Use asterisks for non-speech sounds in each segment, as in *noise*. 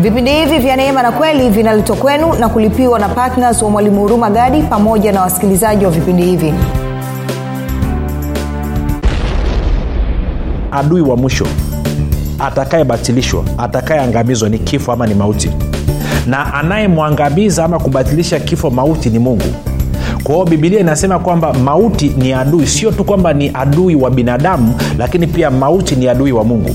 vipindi hivi vya neema na kweli vinaletwa kwenu na kulipiwa na ptns wa mwalimu huruma gadi pamoja na wasikilizaji wa vipindi hivi. Adui wa mwisho atakayebatilishwa atakayeangamizwa ni kifo ama ni mauti. Na anayemwangamiza ama kubatilisha kifo mauti ni mungu. Kwa hiyo bibilia inasema kwamba mauti ni adui. Sio tu kwamba ni adui wa binadamu lakini pia mauti ni adui wa mungu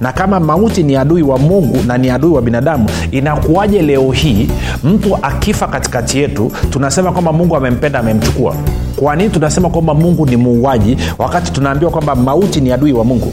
na kama mauti ni adui wa mungu na ni adui wa binadamu inakuwaje leo hii mtu akifa katikati yetu tunasema kwamba mungu amempenda amemchukua? Kwa nini tunasema kwamba mungu ni muuaji wakati tunaambiwa kwamba mauti ni adui wa mungu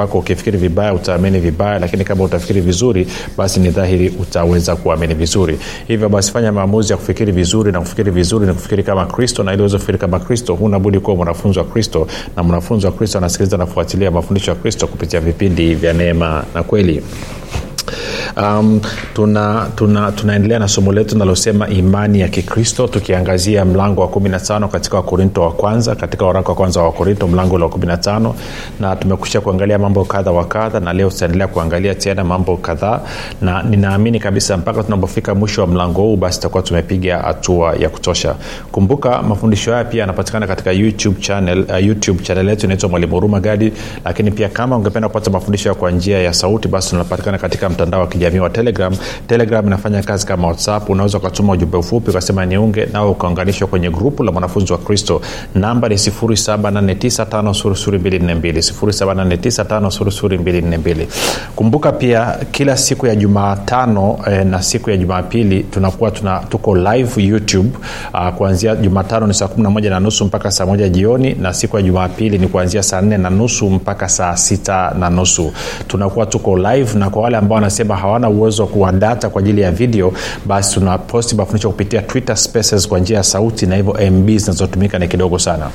kwako ukifikiri vibaya utaamini vibaya lakini kama utafikiri vizuri basi ni dhahiri utaweza kuamini vizuri. Hivyo basi fanya maamuzi ya kufikiri vizuri na kufikiri vizuri ni kufikiri kama kristo na ili uweze kufikiri kama kristo hunabudi kuwa mwanafunzi wa kristo na mwanafunzi wa kristo anasikiliza na kufuatilia mafundisho ya kristo kupitia vipindi vya neema na kweli um, tuna, tuna, tunaendelea na somo letu linalosema imani ya kikristo tukiangazia mlango wa 15 katika wakorinto wa kwanza katika waraka wa kwanza wa wakorinto mlango ule wa 15 na tumekusha kuangalia mambo kadha wa kadha na leo tutaendelea kuangalia tena mambo kadhaa na ninaamini kabisa mpaka tunapofika mwisho wa mlango huu basi tutakuwa tumepiga hatua ya kutosha. Kumbuka mafundisho haya pia yanapatikana katika youtube channel uh, youtube channel yetu inaitwa mwalimu huruma gadi lakini pia kama ungependa kupata mafundisho kwa njia ya sauti basi tunapatikana katika mtandao wa kijamii wa telegram. Telegram inafanya kazi kama whatsapp. Unaweza ukatuma ujumbe ufupi ukasema niunge nao ukaunganishwa kwenye grupu la mwanafunzi wa kristo. Namba ni 7895242 kumbuka pia kila siku ya jumatano eh, na siku ya jumapili tunakuwa tuna, tuko live youtube. Uh, kuanzia jumatano ni saa 11 na nusu mpaka saa moja jioni na siku ya jumapili ni kuanzia saa 4 na nusu mpaka saa 6 na nusu. Tunakuwa tuko live na kwa wale ambao wanasema hawana uwezo wa kuwadata kwa ajili ya video basi tunaposti mafundisho kupitia twitter spaces kwa njia ya sauti na hivyo mb zinazotumika ni kidogo sana.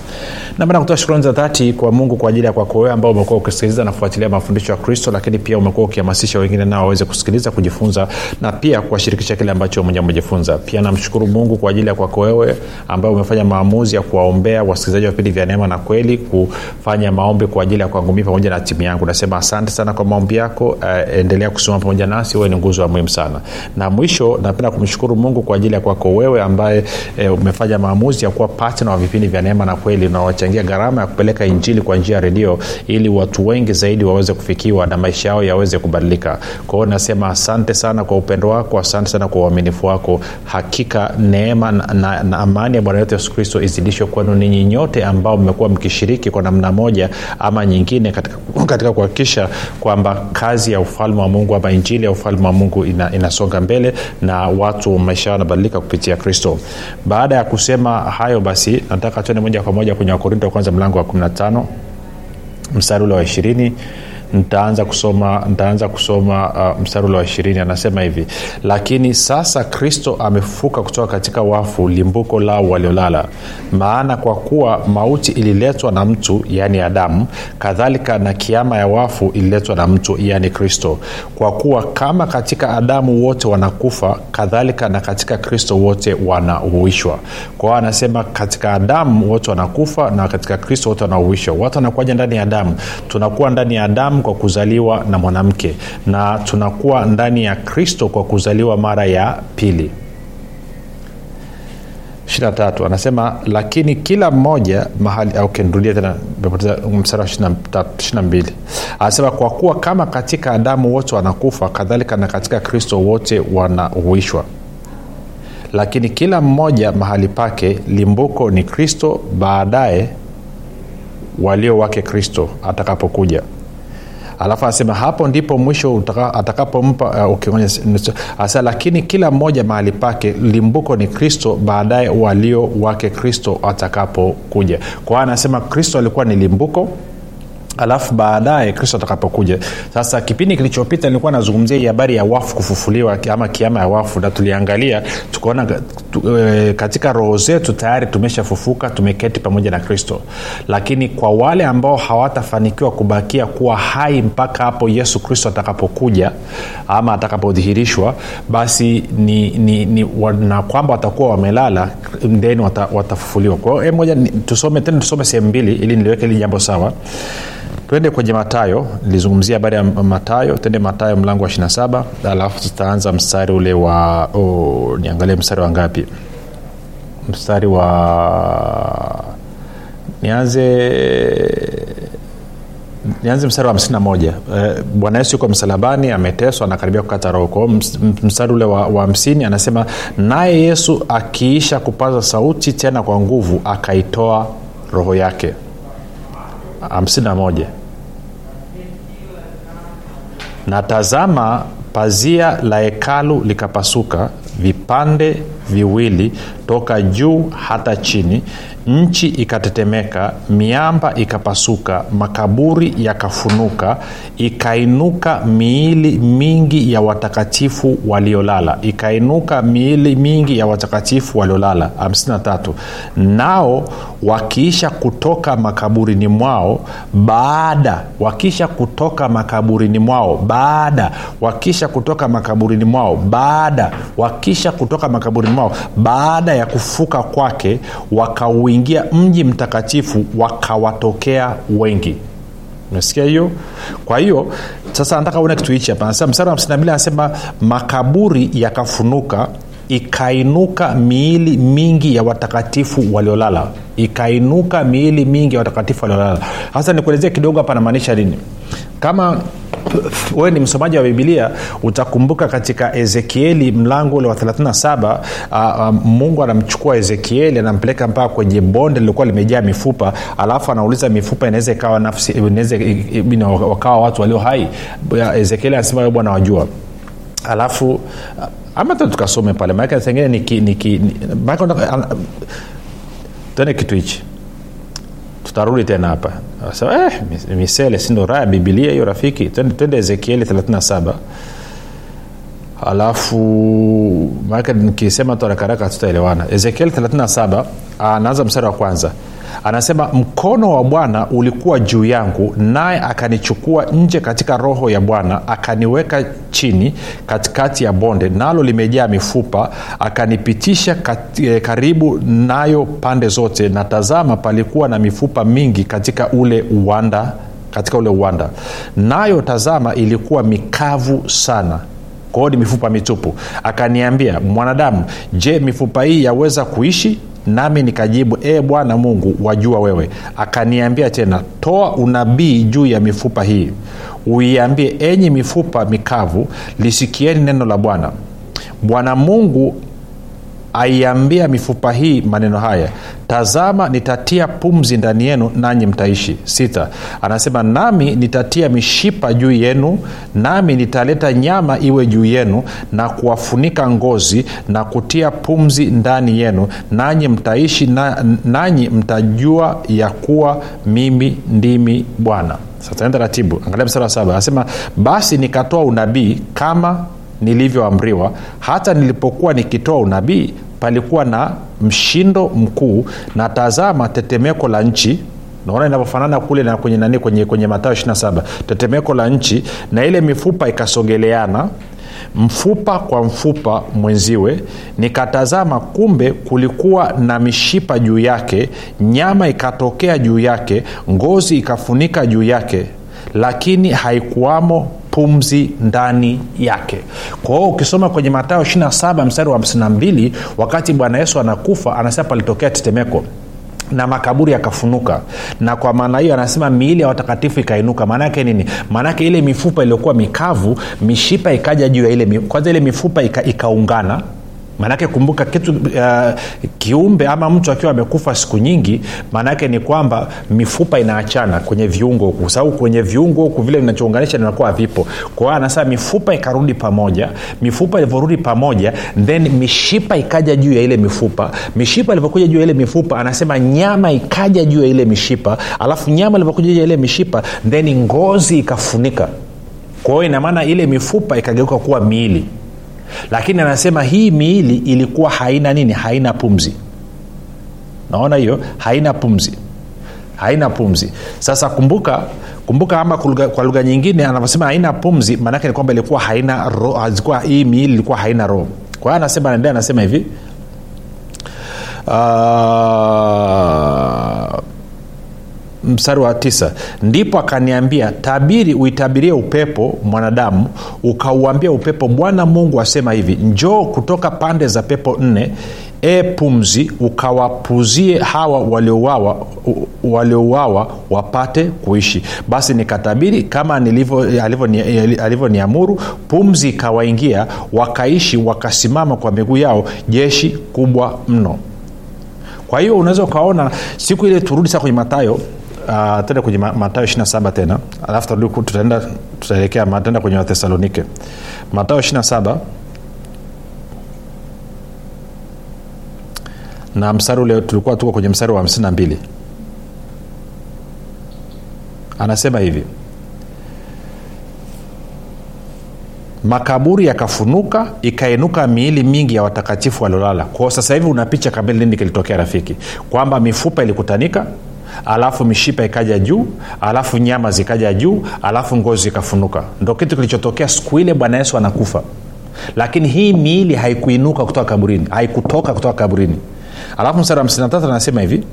Napenda kutoa shukrani za dhati kwa mungu kwa ajili ya kwako wewe ambao umekuwa ukisikiliza na kufuatilia mafundisho ya kristo lakini pia umekuwa ukihamasisha wengine nao waweze kusikiliza kujifunza na pia kuwashirikisha kile ambacho mwenye umejifunza pia namshukuru mungu kwa ajili ya kwako wewe ambao umefanya maamuzi ya kuwaombea wasikilizaji wa vipindi vya neema na kweli kufanya maombi kwa ajili ya kwangu pamoja na timu yangu. Nasema asante sana kwa maombi yako uh, endelea kusimama pamoja nasi wewe ni nguzo ya muhimu sana. Na mwisho napenda kumshukuru mungu kwa ajili ya kwako wewe ambaye e, umefanya maamuzi ya kuwa patna wa vipindi vya neema na kweli unawachangia gharama ya kupeleka injili kwa njia ya redio ili watu wengi zaidi waweze kufikiwa na maisha yao yaweze kubadilika. Kwa hiyo nasema asante sana kwa upendo wako asante sana kwa uaminifu wako. Hakika neema na, na, na amani ya bwana wetu yesu kristo izidishwe kwenu ninyi nyote ambao mmekuwa mkishiriki kwa namna moja ama nyingine katika, katika kuhakikisha kwamba kazi ya ufalme wa mungu ama injili ya ufalme wa mungu ina, inasonga mbele na watu maisha yao yanabadilika kupitia kristo. Baada ya kusema hayo basi nataka tuende moja kwa moja kwenye wakorinto wa kwanza mlango wa 15 mstari ule wa ishirini nitaanza kusoma nitaanza kusoma uh, mstari ule wa ishirini anasema hivi. Lakini sasa kristo amefuka kutoka katika wafu limbuko lao waliolala. Maana kwa kuwa mauti ililetwa na mtu yaani adamu kadhalika na kiama ya wafu ililetwa na mtu yaani kristo. Kwa kuwa kama katika adamu wote wanakufa kadhalika na katika kristo wote wanauishwa. Kwa hiyo anasema katika adamu wote wanakufa na katika kristo wote wanauishwa. Watu wanakuaja ndani ya adamu? Tunakuwa ndani ya adamu kwa kuzaliwa na mwanamke na tunakuwa ndani ya kristo kwa kuzaliwa mara ya pili. 23 anasema lakini kila mmoja mahali okay, tena mstari wa 22 anasema kwa kuwa kama katika adamu wote wanakufa kadhalika na katika kristo wote wanauishwa. Lakini kila mmoja mahali pake limbuko ni kristo baadaye walio wake kristo atakapokuja alafu anasema hapo ndipo mwisho atakapompa uh, okay, lakini kila mmoja mahali pake limbuko ni kristo baadaye walio wake kristo atakapokuja. Kwa anasema kristo alikuwa ni limbuko alafu baadaye kristo atakapokuja. Sasa kipindi kilichopita nilikuwa nazungumzia hii habari ya wafu kufufuliwa ama kiama ya wafu na tuliangalia tukaona tu, e, katika roho zetu tayari tumeshafufuka tumeketi pamoja na kristo. Lakini kwa wale ambao hawatafanikiwa kubakia kuwa hai mpaka hapo yesu kristo atakapokuja ama atakapodhihirishwa basi ni, ni, ni, na kwamba watakuwa wamelala then wata, watafufuliwa. Kwa eh, moja tusome tena tusome sehemu mbili ili niliweke hili jambo sawa twende kwenye matayo nilizungumzia habari ya matayo twende matayo mlango wa 27 alafu tutaanza mstari ule wa oh, niangalie mstari wa ngapi? Mstari wa nianze nianze mstari wa 51 eh, bwana yesu yuko msalabani ameteswa anakaribia kukata roho. Kwao mstari ule wa, 50 anasema naye yesu akiisha kupaza sauti tena kwa nguvu akaitoa roho yake 51 na tazama pazia la hekalu likapasuka vipande viwili toka juu hata chini nchi ikatetemeka miamba ikapasuka makaburi yakafunuka ikainuka miili mingi ya watakatifu waliolala ikainuka miili mingi ya watakatifu waliolala. 53 nao wakiisha kutoka makaburini mwao baada wakiisha kutoka makaburini mwao baada wakiisha kutoka makaburini mwao baada wakisha kutoka makaburini mwao baada ya kufuka kwake wakauingia mji mtakatifu wakawatokea wengi. Umesikia hiyo? Kwa hiyo sasa nataka uone kitu hichi hapa. Mstari wa 52 anasema makaburi yakafunuka ikainuka miili mingi ya watakatifu waliolala. Ikainuka miili mingi ya watakatifu waliolala. Sasa nikuelezea kidogo hapa namaanisha nini? Kama wewe ni msomaji wa bibilia utakumbuka katika ezekieli mlango ule wa 37 uh, mungu anamchukua ezekieli anampeleka mpaka kwenye bonde lilikuwa limejaa mifupa alafu anauliza mifupa inaweza ikawa nafsi inaweza wakawa watu walio hai? Ezekieli anasema "Wewe bwana wajua. Alafu uh, ama tukasome pale maake sengine ni, ki- ni, ki- ni maanake unataka- ana- tuone kitu hichi tutarudi tena hapa. Sasa, eh, misele sindo raha ya bibilia hiyo rafiki? Twende ezekieli 37 alafu maanake nikisema tu harakaraka tutaelewana ezekieli 37 anaanza mstari wa kwanza. Anasema mkono wa bwana ulikuwa juu yangu naye akanichukua nje katika roho ya bwana akaniweka chini katikati ya bonde nalo limejaa mifupa akanipitisha kat, eh, karibu nayo pande zote na tazama palikuwa na mifupa mingi katika ule uwanda katika ule uwanda. Nayo tazama ilikuwa mikavu sana kwao ni mifupa mitupu. Akaniambia mwanadamu je mifupa hii yaweza kuishi? Nami nikajibu ee bwana mungu wajua wewe. Akaniambia tena toa unabii juu ya mifupa hii. Uiambie enyi mifupa mikavu lisikieni neno la bwana. Bwana mungu aiambia mifupa hii maneno haya tazama nitatia pumzi ndani yenu nanyi mtaishi. Sita anasema nami nitatia mishipa juu yenu nami nitaleta nyama iwe juu yenu na kuwafunika ngozi na kutia pumzi ndani yenu nanyi mtaishi na, nanyi mtajua ya kuwa mimi ndimi bwana. Sasa enda angalia msara wa saba. Anasema basi nikatoa unabii kama nilivyoamriwa hata nilipokuwa nikitoa unabii palikuwa na mshindo mkuu na tazama tetemeko la nchi. Naona inavyofanana kule na kwenye nani kwenye, kwenye matayo 27 tetemeko la nchi na ile mifupa ikasogeleana mfupa kwa mfupa mwenziwe. Nikatazama kumbe kulikuwa na mishipa juu yake nyama ikatokea juu yake ngozi ikafunika juu yake lakini haikuwamo pumzi ndani yake. Kwa hiyo ukisoma kwenye matayo 27 mstari wa 52 wakati bwana yesu anakufa anasema palitokea tetemeko na makaburi yakafunuka. Na kwa maana hiyo anasema miili ya watakatifu ikainuka. Maanaake nini? Maanaake ile mifupa iliyokuwa mikavu mishipa ikaja juu ya ile kwanza ile mifupa ika, ikaungana maanake kumbuka kitu uh, kiumbe ama mtu akiwa amekufa siku nyingi maanaake ni kwamba mifupa inaachana kwenye viungo huku. Sababu kwenye viungo huku vile vinachounganisha vinakuwa vipo. Kwa hiyo anasema mifupa ikarudi pamoja mifupa ilivyorudi pamoja then mishipa ikaja juu ya ile mifupa. Mishipa ilivyokuja juu ya ile mifupa anasema nyama ikaja juu ya ile mishipa. Alafu nyama ilivyokuja juu ya ile mishipa then ngozi ikafunika. Kwa hiyo inamaana ile mifupa ikageuka kuwa miili lakini anasema hii miili ilikuwa haina nini? Haina pumzi. Naona hiyo haina pumzi. Haina pumzi. Sasa kumbuka kumbuka ama kwa lugha nyingine anavyosema haina pumzi maanake ni kwamba ilikuwa haina roho hii miili ilikuwa haina roho. Kwa hiyo anasema anaendelea anasema hivi uh, mstari wa tisa ndipo akaniambia tabiri uitabirie upepo mwanadamu ukauambia upepo bwana mungu asema hivi njoo kutoka pande za pepo nne e pumzi ukawapuzie hawa waliouawa wapate kuishi. Basi nikatabiri kama alivyoniamuru pumzi ikawaingia wakaishi wakasimama kwa miguu yao jeshi kubwa mno. Kwa hiyo unaweza ukaona siku ile turudi saa kwenye matayo uh, tende kwenye matayo 27 tena. Alafu tutaenda tutaelekea tenda kwenye wathesalonike. Matayo 27 na mstari ule tulikuwa tuko kwenye mstari wa 52 anasema hivi makaburi yakafunuka ikainuka miili mingi ya watakatifu waliolala. Kwao sasa hivi una picha kamili nini kilitokea rafiki? Kwamba mifupa ilikutanika alafu mishipa ikaja juu alafu nyama zikaja juu alafu ngozi ikafunuka ndo kitu kilichotokea siku ile bwana yesu anakufa. Lakini hii miili haikuinuka kutoka kaburini haikutoka kutoka kaburini. Alafu msara wa 53 anasema hivi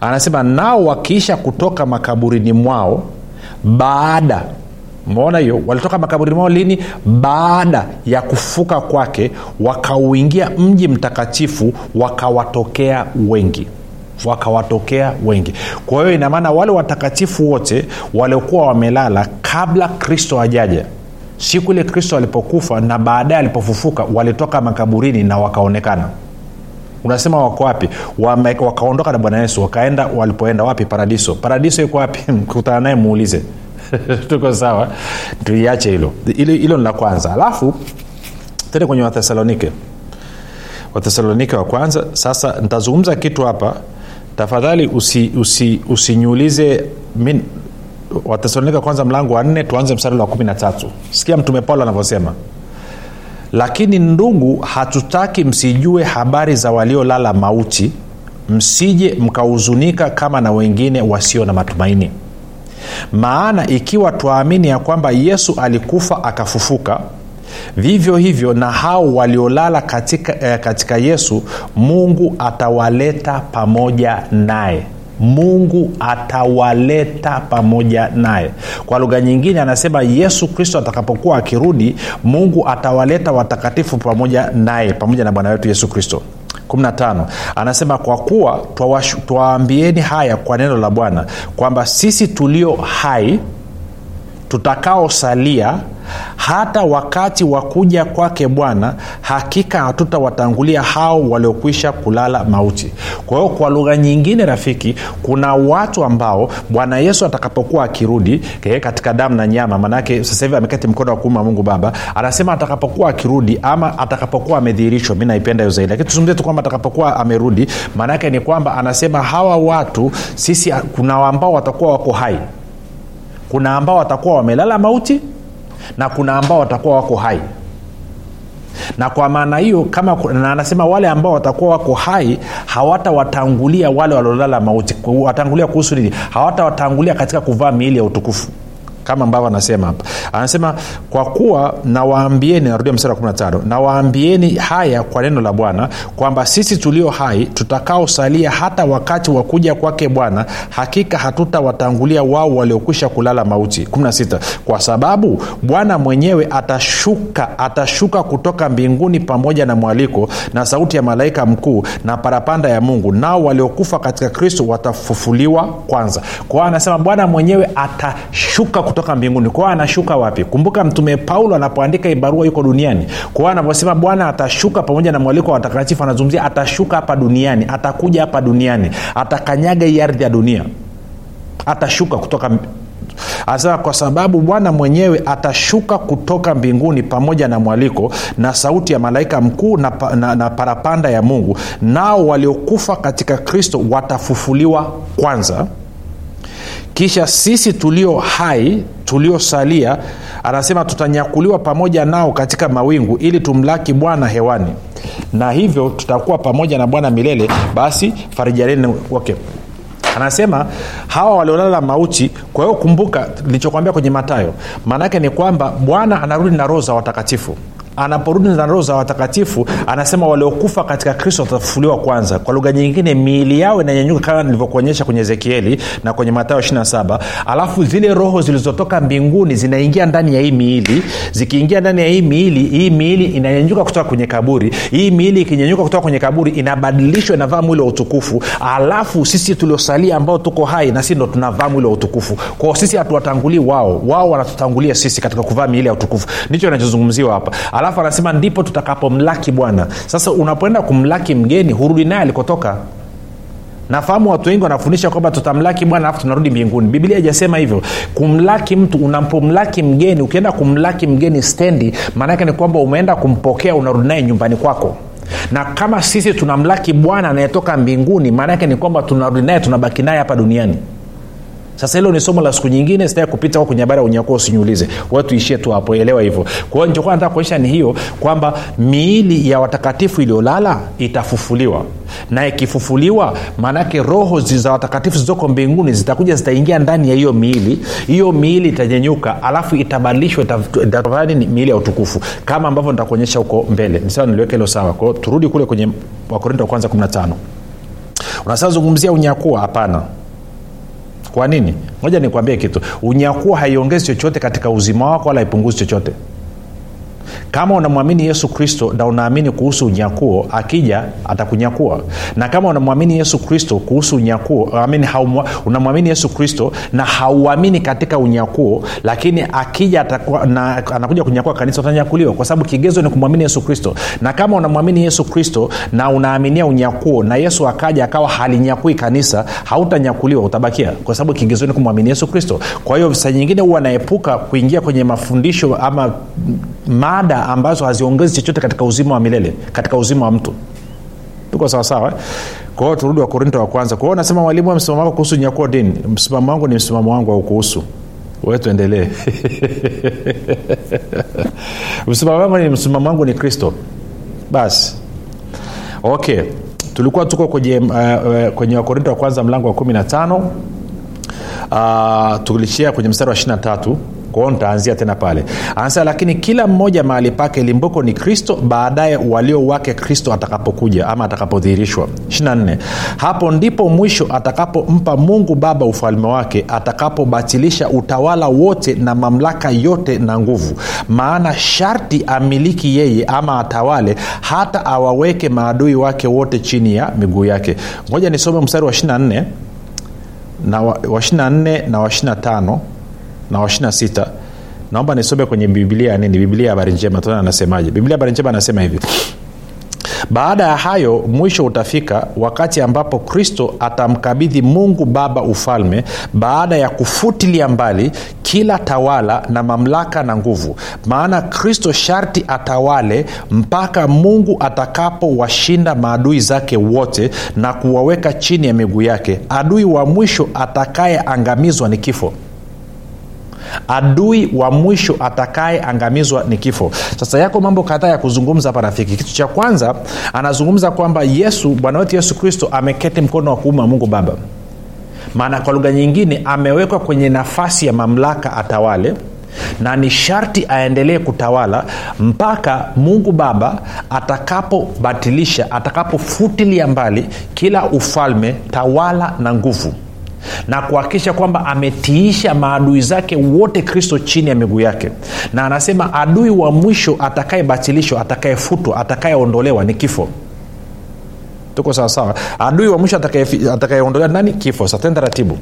anasema nao wakiisha kutoka makaburini mwao baada mona hiyo? Walitoka makaburini mwao lini? Baada ya kufuka kwake wakauingia mji mtakatifu wakawatokea wengi wakawatokea wengi. Kwa hiyo inamaana wale watakatifu wote waliokuwa wamelala kabla kristo ajaja siku ile kristo alipokufa na baadaye alipofufuka walitoka makaburini na wakaonekana. Unasema wako wapi? Wakaondoka na bwana yesu wakaenda walipoenda wapi? Paradiso. Paradiso iko wapi? *laughs* Kutana naye muulize. *laughs* Tuko sawa? Tuiache hilo. Hilo ni la kwanza. Alafu tende kwenye wathesalonike. Wathesalonike wa kwanza. Sasa nitazungumza kitu hapa tafadhali usinyulize usi, usi watesalonika kwanza mlango wa nne tuanze mstari wa kumi na tatu. Sikia mtume paulo anavyosema. Lakini ndugu hatutaki msijue habari za waliolala mauti. Msije mkahuzunika kama na wengine wasio na matumaini. Maana ikiwa twaamini ya kwamba yesu alikufa akafufuka vivyo hivyo na hao waliolala katika, eh, katika yesu mungu atawaleta pamoja naye. Mungu atawaleta pamoja naye. Kwa lugha nyingine anasema yesu kristo atakapokuwa akirudi mungu atawaleta watakatifu pamoja naye pamoja na bwana wetu yesu kristo. 15 anasema kwa kuwa twawaambieni haya kwa neno la bwana kwamba sisi tulio hai tutakaosalia hata wakati wa kuja kwake bwana hakika hatutawatangulia hao waliokwisha kulala mauti. Kwa hiyo kwa lugha nyingine rafiki kuna watu ambao bwana yesu atakapokuwa akirudi katika damu na nyama maanake sasa hivi ameketi mkono wa kuuma mungu baba anasema atakapokuwa akirudi ama atakapokuwa amedhihirishwa mi naipenda hiyo zaidi. Lakini tuzungumzie tu kwamba atakapokuwa amerudi maanaake ni kwamba anasema hawa watu sisi kuna ambao watakuwa wako hai. Kuna ambao watakuwa wamelala mauti na kuna ambao watakuwa wako hai. Na kwa maana hiyo kama na anasema wale ambao watakuwa wako hai hawatawatangulia wale waliolala mauti. Watangulia kuhusu nini? Hawatawatangulia katika kuvaa miili ya utukufu kama ambavyo anasema hapa. Anasema kwa kuwa nawaambieni narudia msara wa 15 nawaambieni haya kwa neno la bwana kwamba sisi tulio hai tutakaosalia hata wakati wa kuja kwake bwana hakika hatutawatangulia wao waliokwisha kulala mauti. 16 kwa sababu bwana mwenyewe atashuka atashuka kutoka mbinguni pamoja na mwaliko na sauti ya malaika mkuu na parapanda ya mungu nao waliokufa katika kristo watafufuliwa kwanza. Kwao anasema bwana mwenyewe atashuka kutoka mbinguni. Kwao anashuka wapi? Kumbuka mtume paulo anapoandika ibarua barua yuko duniani. Kwao anavyosema bwana atashuka pamoja na mwaliko wa watakatifu anazungumzia atashuka hapa duniani atakuja hapa duniani atakanyaga hii ardhi ya dunia. Atashuka kutoka anasema kwa sababu bwana mwenyewe atashuka kutoka mbinguni pamoja na mwaliko na sauti ya malaika mkuu na, na, na parapanda ya mungu. Nao waliokufa katika kristo watafufuliwa kwanza kisha sisi tulio hai tuliosalia anasema tutanyakuliwa pamoja nao katika mawingu ili tumlaki bwana hewani. Na hivyo tutakuwa pamoja na bwana milele. Basi farijaneni okay anasema hawa waliolala mauti kwa hiyo kumbuka nilichokwambia kwenye matayo maanaake ni kwamba bwana anarudi na roho za watakatifu anaporudi na roho za watakatifu anasema waliokufa katika kristo watafufuliwa kwanza. Kwa lugha nyingine miili yao inanyanyuka kama nilivyokuonyesha kwenye ezekieli na kwenye matayo 27 alafu zile roho zilizotoka mbinguni zinaingia ndani ya hii miili. Zikiingia ndani ya hii miili hii miili inanyanyuka kutoka kwenye kaburi. Hii miili ikinyanyuka kutoka kwenye kaburi inabadilishwa inavaa mwili wa utukufu. Alafu sisi tuliosalia ambao tuko hai na sisi ndo tunavaa mwili wa utukufu. Kwao sisi hatuwatangulii wao. Wao wanatutangulia sisi katika kuvaa miili ya utukufu. Ndicho inachozungumziwa hapa alafu anasema ndipo tutakapomlaki bwana. Sasa unapoenda kumlaki mgeni hurudi naye alikotoka. Nafahamu watu wengi wanafundisha kwamba tutamlaki bwana alafu tunarudi mbinguni. Biblia ijasema hivyo. Kumlaki mtu unapomlaki mgeni ukienda kumlaki mgeni stendi maanake ni kwamba umeenda kumpokea unarudi naye nyumbani kwako. Na kama sisi tunamlaki bwana anayetoka mbinguni maanaake ni kwamba tunarudi naye tunabaki naye hapa duniani sasa hilo ni somo la siku nyingine sitaki kupita huko kwenye habari ya unyakuo usinyulize kwa tuishie tu hapo elewa hivyo. Kwa hiyo nichokuwa nataka kuonyesha ni hiyo kwamba miili ya watakatifu iliyolala itafufuliwa. Na ikifufuliwa maanaake roho za watakatifu zilizoko mbinguni zitakuja zitaingia ndani ya hiyo miili. Hiyo miili itanyenyuka alafu itabadilishwa ita- miili ya utukufu. Kama ambavyo nitakuonyesha huko mbele. Nisema niliweke hilo sawa. Kwao turudi kule kwenye wakorinto wa kwanza 15 unasema zungumzia unyakua hapana kwa nini? Moja nikwambie kitu. Unyakuo haiongezi chochote katika uzima wako wala haipunguzi chochote kama unamwamini yesu kristo na unaamini kuhusu unyakuo akija atakunyakua. Na kama unamwamini yesu kristo kuhusu unyakuo unamwamini yesu kristo na hauamini katika unyakuo lakini akija atakuwa, na, anakuja kunyakua kanisa utanyakuliwa. Kwa sababu kigezo ni kumwamini yesu kristo. Na kama unamwamini yesu kristo na unaaminia unyakuo na yesu akaja akawa halinyakui kanisa hautanyakuliwa utabakia. Kwa sababu kigezo ni kumwamini yesu kristo. Kwa hiyo saa nyingine huwa naepuka kuingia kwenye mafundisho ama mada ambazo haziongezi chochote katika uzima wa milele katika uzima wa mtu. Tuko sawasawa eh? kwa hiyo turudi wakorinto wa kwanza. Kwa hiyo nasema mwalimu wa msimamo wako kuhusu nyakuo dini. Msimamo wangu ni msimamo wangu aukuhusu we tuendelee. *laughs* Msimamo wangu ni msimamo wangu ni kristo. Basi. Okay. Tulikuwa tuko kwenye uh, kwenye wakorinto wa kwanza mlango wa kumi na tano. Uh, tulishia kwenye mstari wa ishiri na tatu kwao nitaanzia tena pale. Anasema lakini kila mmoja mahali pake limbuko ni kristo baadaye walio wake kristo atakapokuja ama atakapodhihirishwa. 24 hapo ndipo mwisho atakapompa mungu baba ufalme wake atakapobatilisha utawala wote na mamlaka yote na nguvu. Maana sharti amiliki yeye ama atawale hata awaweke maadui wake wote chini ya miguu yake. Ngoja nisome mstari wa 24 na wa 24 na wa 25 na wa 26 naomba nisome kwenye biblia nini biblia ya habari njema tuone anasemaje? Biblia habari njema anasema hivi. Baada ya hayo mwisho utafika wakati ambapo kristo atamkabidhi mungu baba ufalme baada ya kufutilia mbali kila tawala na mamlaka na nguvu. Maana kristo sharti atawale mpaka mungu atakapowashinda maadui zake wote na kuwaweka chini ya miguu yake. Adui wa mwisho atakayeangamizwa ni kifo adui wa mwisho atakayeangamizwa ni kifo. Sasa yako mambo kadhaa ya kuzungumza hapa rafiki. Kitu cha kwanza anazungumza kwamba yesu bwana wetu yesu kristo ameketi mkono wa kuume wa mungu baba. Maana kwa lugha nyingine amewekwa kwenye nafasi ya mamlaka atawale na ni sharti aendelee kutawala mpaka mungu baba atakapobatilisha atakapofutilia mbali kila ufalme tawala na nguvu na kuhakikisha kwamba ametiisha maadui zake wote kristo chini ya miguu yake. Na anasema adui wa mwisho atakayebatilishwa atakayefutwa atakayeondolewa ni kifo. Tuko sawasawa adui wa mwisho atakayeondolewa nani? Kifo. Sateni taratibu.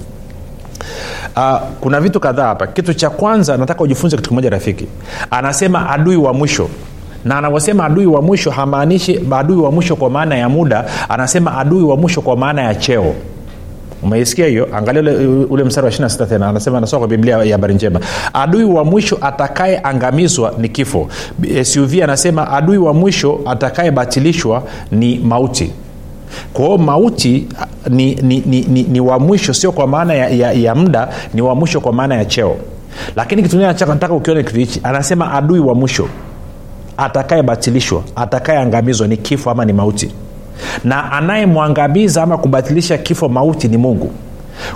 Uh, kuna vitu kadhaa hapa. Kitu cha kwanza nataka ujifunze kitu kimoja rafiki. Anasema adui wa mwisho. Na anavyosema adui wa mwisho hamaanishi adui wa mwisho kwa maana ya muda anasema adui wa mwisho kwa maana ya cheo umeisikia hiyo? Angalia ule, ule mstari wa 26 tena. Anasema nasoma kwa biblia ya habari njema. Adui wa mwisho atakayeangamizwa ni kifo. Suv anasema adui wa mwisho atakayebatilishwa ni mauti. Kwa hiyo mauti ni, ni, ni, ni, ni wa mwisho sio kwa maana ya, ya, ya muda ni wa mwisho kwa maana ya cheo. Lakini kitu nataka ukione kitu hichi. Anasema adui wa mwisho atakayebatilishwa atakayeangamizwa ni kifo ama ni mauti na anayemwangamiza ama kubatilisha kifo mauti ni mungu.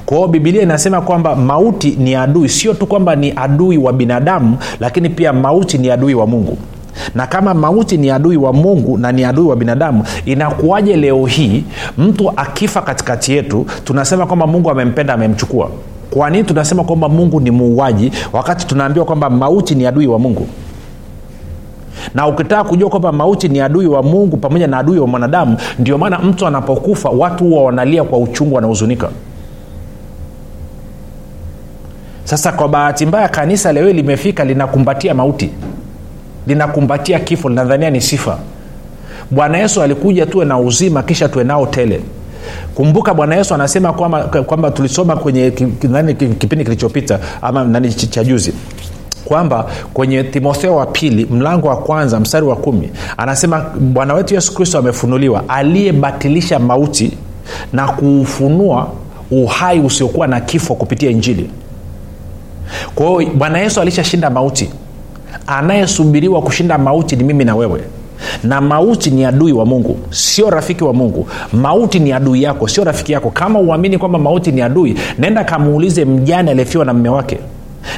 Kwa hiyo bibilia inasema kwamba mauti ni adui. Sio tu kwamba ni adui wa binadamu lakini pia mauti ni adui wa mungu. Na kama mauti ni adui wa mungu na ni adui wa binadamu inakuwaje leo hii mtu akifa katikati yetu tunasema kwamba mungu amempenda amemchukua? Kwa nini tunasema kwamba mungu ni muuaji wakati tunaambiwa kwamba mauti ni adui wa mungu na ukitaka kujua kwamba mauti ni adui wa mungu pamoja na adui wa mwanadamu ndio maana mtu anapokufa watu huwa wanalia kwa uchungu wanahuzunika. Sasa kwa bahati mbaya kanisa leo limefika linakumbatia mauti. Linakumbatia kifo linadhania ni sifa. Bwana yesu alikuja tuwe na uzima kisha tuwe nao tele. Kumbuka bwana yesu anasema kwamba, kwamba tulisoma kwenye kipindi kilichopita ama nani cha juzi kwamba kwenye timotheo wa pili mlango wa kwanza mstari wa kumi anasema bwana wetu yesu kristo amefunuliwa aliyebatilisha mauti na kuufunua uhai usiokuwa na kifo kupitia injili. Kwa hiyo bwana yesu alishashinda mauti. Anayesubiriwa kushinda mauti ni mimi na wewe. Na mauti ni adui wa mungu sio rafiki wa mungu. Mauti ni adui yako sio rafiki yako. Kama uamini kwamba mauti ni adui nenda kamuulize mjane aliyefiwa na mme wake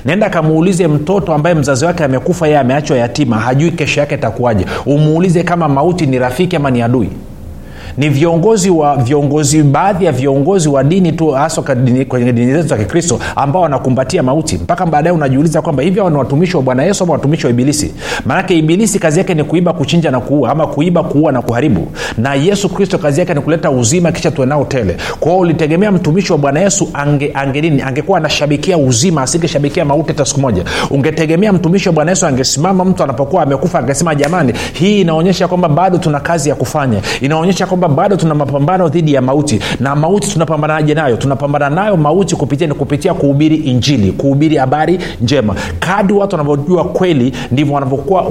nenda kamuulize mtoto ambaye mzazi wake amekufa yeye ameachwa yatima hajui kesho yake itakuwaje. Umuulize kama mauti ni rafiki ama ni adui ni viongozi wa viongozi baadhi ya viongozi wa dini tu haswa kwenye dini zetu za kikristo ambao wanakumbatia mauti. Mpaka baadaye unajiuliza kwamba hivi hawa ni watumishi wa bwana yesu ama watumishi wa ibilisi? Maanake ibilisi kazi yake ni kuiba kuchinja na kuua ama kuiba kuua na kuharibu. Na yesu kristo kazi yake ni kuleta uzima kisha tuenao tele. Kwao ulitegemea mtumishi wa bwana yesu ange, ange nini? Angekuwa anashabikia uzima asingeshabikia mauti hata siku moja. Ungetegemea mtumishi wa bwana yesu angesimama mtu anapokuwa amekufa angesema jamani hii inaonyesha kwamba bado tuna kazi ya kufanya. Inaonyesha kwamba bado tuna mapambano dhidi ya mauti. Na mauti tunapambanaje nayo? Tunapambana nayo mauti kupitia ni kupitia kuhubiri injili kuhubiri habari njema. Kadi watu wanavyojua kweli ndivyo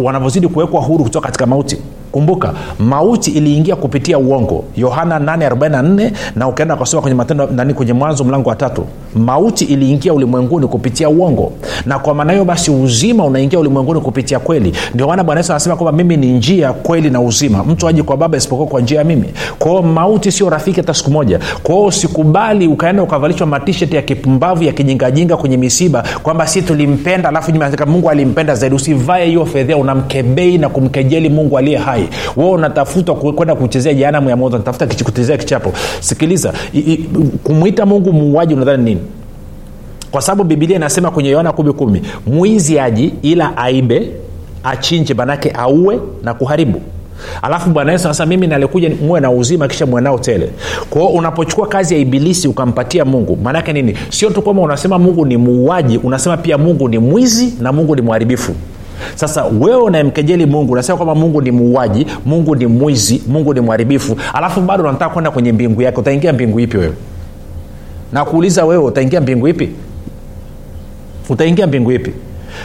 wanavyozidi kuwekwa huru kutoka katika mauti kumbuka mauti iliingia kupitia uongo. Yohana 844 na ukaenda ukasoma kwenye matendo nani kwenye mwanzo mlango wa tatu. Mauti iliingia ulimwenguni kupitia uongo. Na kwa maana hiyo basi uzima unaingia ulimwenguni kupitia kweli. Ndio maana bwana yesu anasema kwamba mimi ni njia kweli na uzima. Mtu aji kwa baba isipokuwa kwa njia ya mimi. Kwao mauti sio rafiki hata siku moja. Kwao usikubali ukaenda ukavalishwa matisheti ya kipumbavu ya kijingajinga kwenye misiba kwamba si tulimpenda alafu mungu alimpenda zaidi. Usivae hiyo fedhea unamkebei na kumkejeli mungu aliye hai wewe unatafuta kwenda kuchezea jehanamu ya moto unatafuta kuchezea kichapo. Sikiliza kumwita mungu muuaji unadhani nini? Kwa sababu bibilia inasema kwenye yohana kumi kumi mwizi aji ila aibe achinje manake aue na kuharibu. Alafu bwana yesu anasema mimi nalikuja muwe na uzima kisha muwe tele. Kwao unapochukua kazi ya ibilisi ukampatia mungu maanake nini? Sio tu kwamba unasema mungu ni muuaji unasema pia mungu ni mwizi na mungu ni mharibifu sasa wewe unayemkejeli mungu unasema kwamba mungu ni muuaji mungu ni mwizi mungu ni mharibifu alafu bado unataka kwenda kwenye mbingu yake utaingia mbingu ipi wewe? Nakuuliza wewe utaingia mbingu ipi? Utaingia mbingu ipi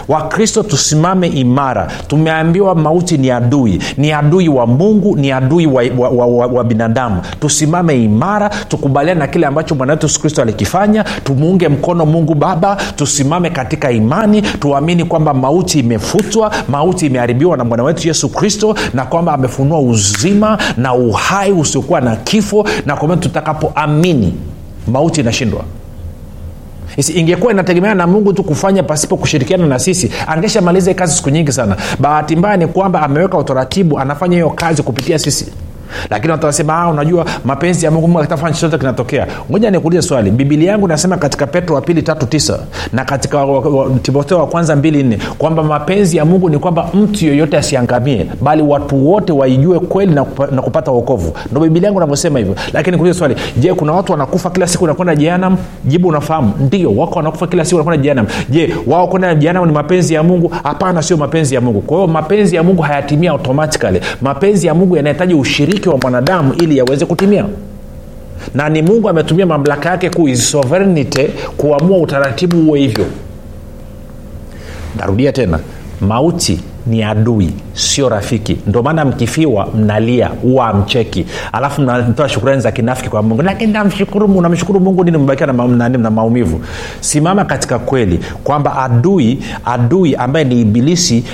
wakristo tusimame imara. Tumeambiwa mauti ni adui. Ni adui wa mungu ni adui wa, wa, wa, wa, wa binadamu. Tusimame imara tukubaliane na kile ambacho bwana wetu yesu kristo alikifanya. Tumuunge mkono mungu baba. Tusimame katika imani. Tuamini kwamba mauti imefutwa mauti imeharibiwa na mwana wetu yesu kristo na kwamba amefunua uzima na uhai usiokuwa na kifo na kwamba tutakapoamini mauti inashindwa ingekuwa inategemeana na mungu tu kufanya pasipo kushirikiana na sisi angeshamaliza kazi siku nyingi sana. Bahati mbaya ni kwamba ameweka utaratibu anafanya hiyo kazi kupitia sisi lakini watu wanasema "Ah, unajua mapenzi ya mungu mungu chochote kinatokea. Ngoja nikuulize swali. Bibilia yangu nasema katika petro wa pili tatu tisa na katika timotheo wa kwanza mbili nne kwamba mapenzi ya mungu ni kwamba mtu yoyote asiangamie bali watu wote waijue kweli na, kupa, na kupata uokovu ndo bibilia yangu navyosema hivyo. Lakini kuulize swali. Je kuna watu wanakufa kila siku nakwenda jehanam jibu unafahamu. Ndio wako wanakufa kila siku wanakwenda jehanam je wao kwenda jehanam ni mapenzi ya mungu? Hapana sio mapenzi ya mungu. Kwa hiyo mapenzi ya mungu hayatimia automatically. Mapenzi ya mungu yanahitaji ushiriki wa mwanadamu ili yaweze kutimia. Na ni mungu ametumia mamlaka yake kuu sovereignty kuamua utaratibu huo hivyo. Narudia tena mauti ni adui sio rafiki. Ndio maana mkifiwa mnalia huwa amcheki alafu mnatoa shukurani za kinafiki kwa mungu. Lakini namshukuru namshukuru mungu nini mbakia na, na, na maumivu. Simama katika kweli kwamba adui adui ambaye ni ibilisi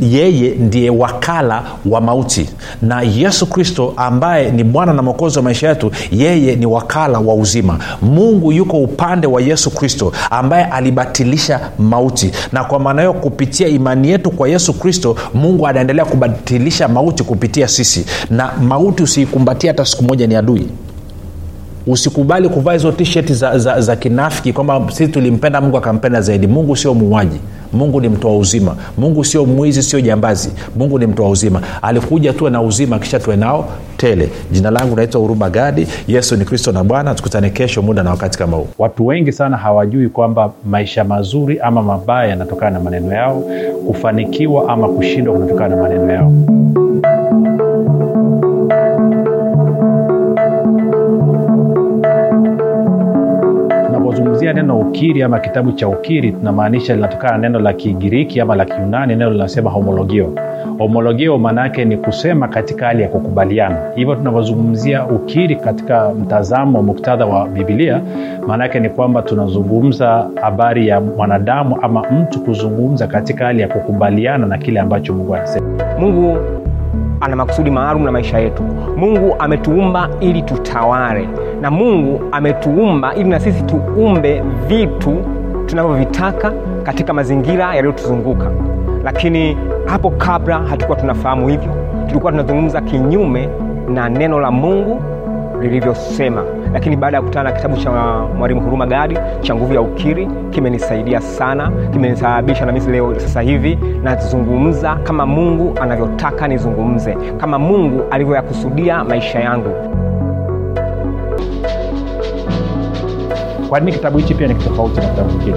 yeye ndiye wakala wa mauti. Na yesu kristo ambaye ni bwana na mwokozi wa maisha yetu yeye ni wakala wa uzima. Mungu yuko upande wa yesu kristo ambaye alibatilisha mauti. Na kwa maana hiyo kupitia imani yetu kwa yesu kristo mungu anaendelea kubatilisha mauti kupitia sisi na mauti usiikumbatia hata siku moja ni adui. Usikubali kuvaa hizo tshet za, za, za kinafiki kwamba sisi tulimpenda mungu akampenda zaidi. Mungu sio muuaji mungu ni mtoa uzima. Mungu sio mwizi sio jambazi. Mungu ni mtoa uzima. Alikuja tuwe na uzima kisha tuwe nao tele. Jina langu naitwa huruma gadi. Yesu ni kristo na bwana. Tukutane kesho muda na wakati kama huu. Watu wengi sana hawajui kwamba maisha mazuri ama mabaya yanatokana na maneno yao kufanikiwa ama kushindwa kunatokana na maneno yao tunapozungumzia neno ukiri ama kitabu cha ukiri tunamaanisha linatokana na neno la kigiriki ama la kiunani neno linasema homologio. Homologio maana yake ni kusema katika hali ya kukubaliana. Hivyo tunavyozungumzia ukiri katika mtazamo wa muktadha wa bibilia maana yake ni kwamba tunazungumza habari ya mwanadamu ama mtu kuzungumza katika hali ya kukubaliana na kile ambacho mungu anasema. Mungu ana makusudi maalum na maisha yetu. Mungu ametuumba ili tutawale na mungu ametuumba ili na sisi tuumbe vitu tunavyovitaka katika mazingira yaliyotuzunguka. Lakini hapo kabla hatukuwa tunafahamu hivyo tulikuwa tunazungumza kinyume na neno la mungu lilivyosema. Lakini baada ya kukutana na kitabu cha mwalimu huruma gadi cha nguvu ya ukiri kimenisaidia sana kimenisababisha na mimi leo sasa hivi nazungumza kama mungu anavyotaka nizungumze kama mungu alivyoyakusudia maisha yangu kwa nini kitabu hichi pia ni tofauti na kitabu kingine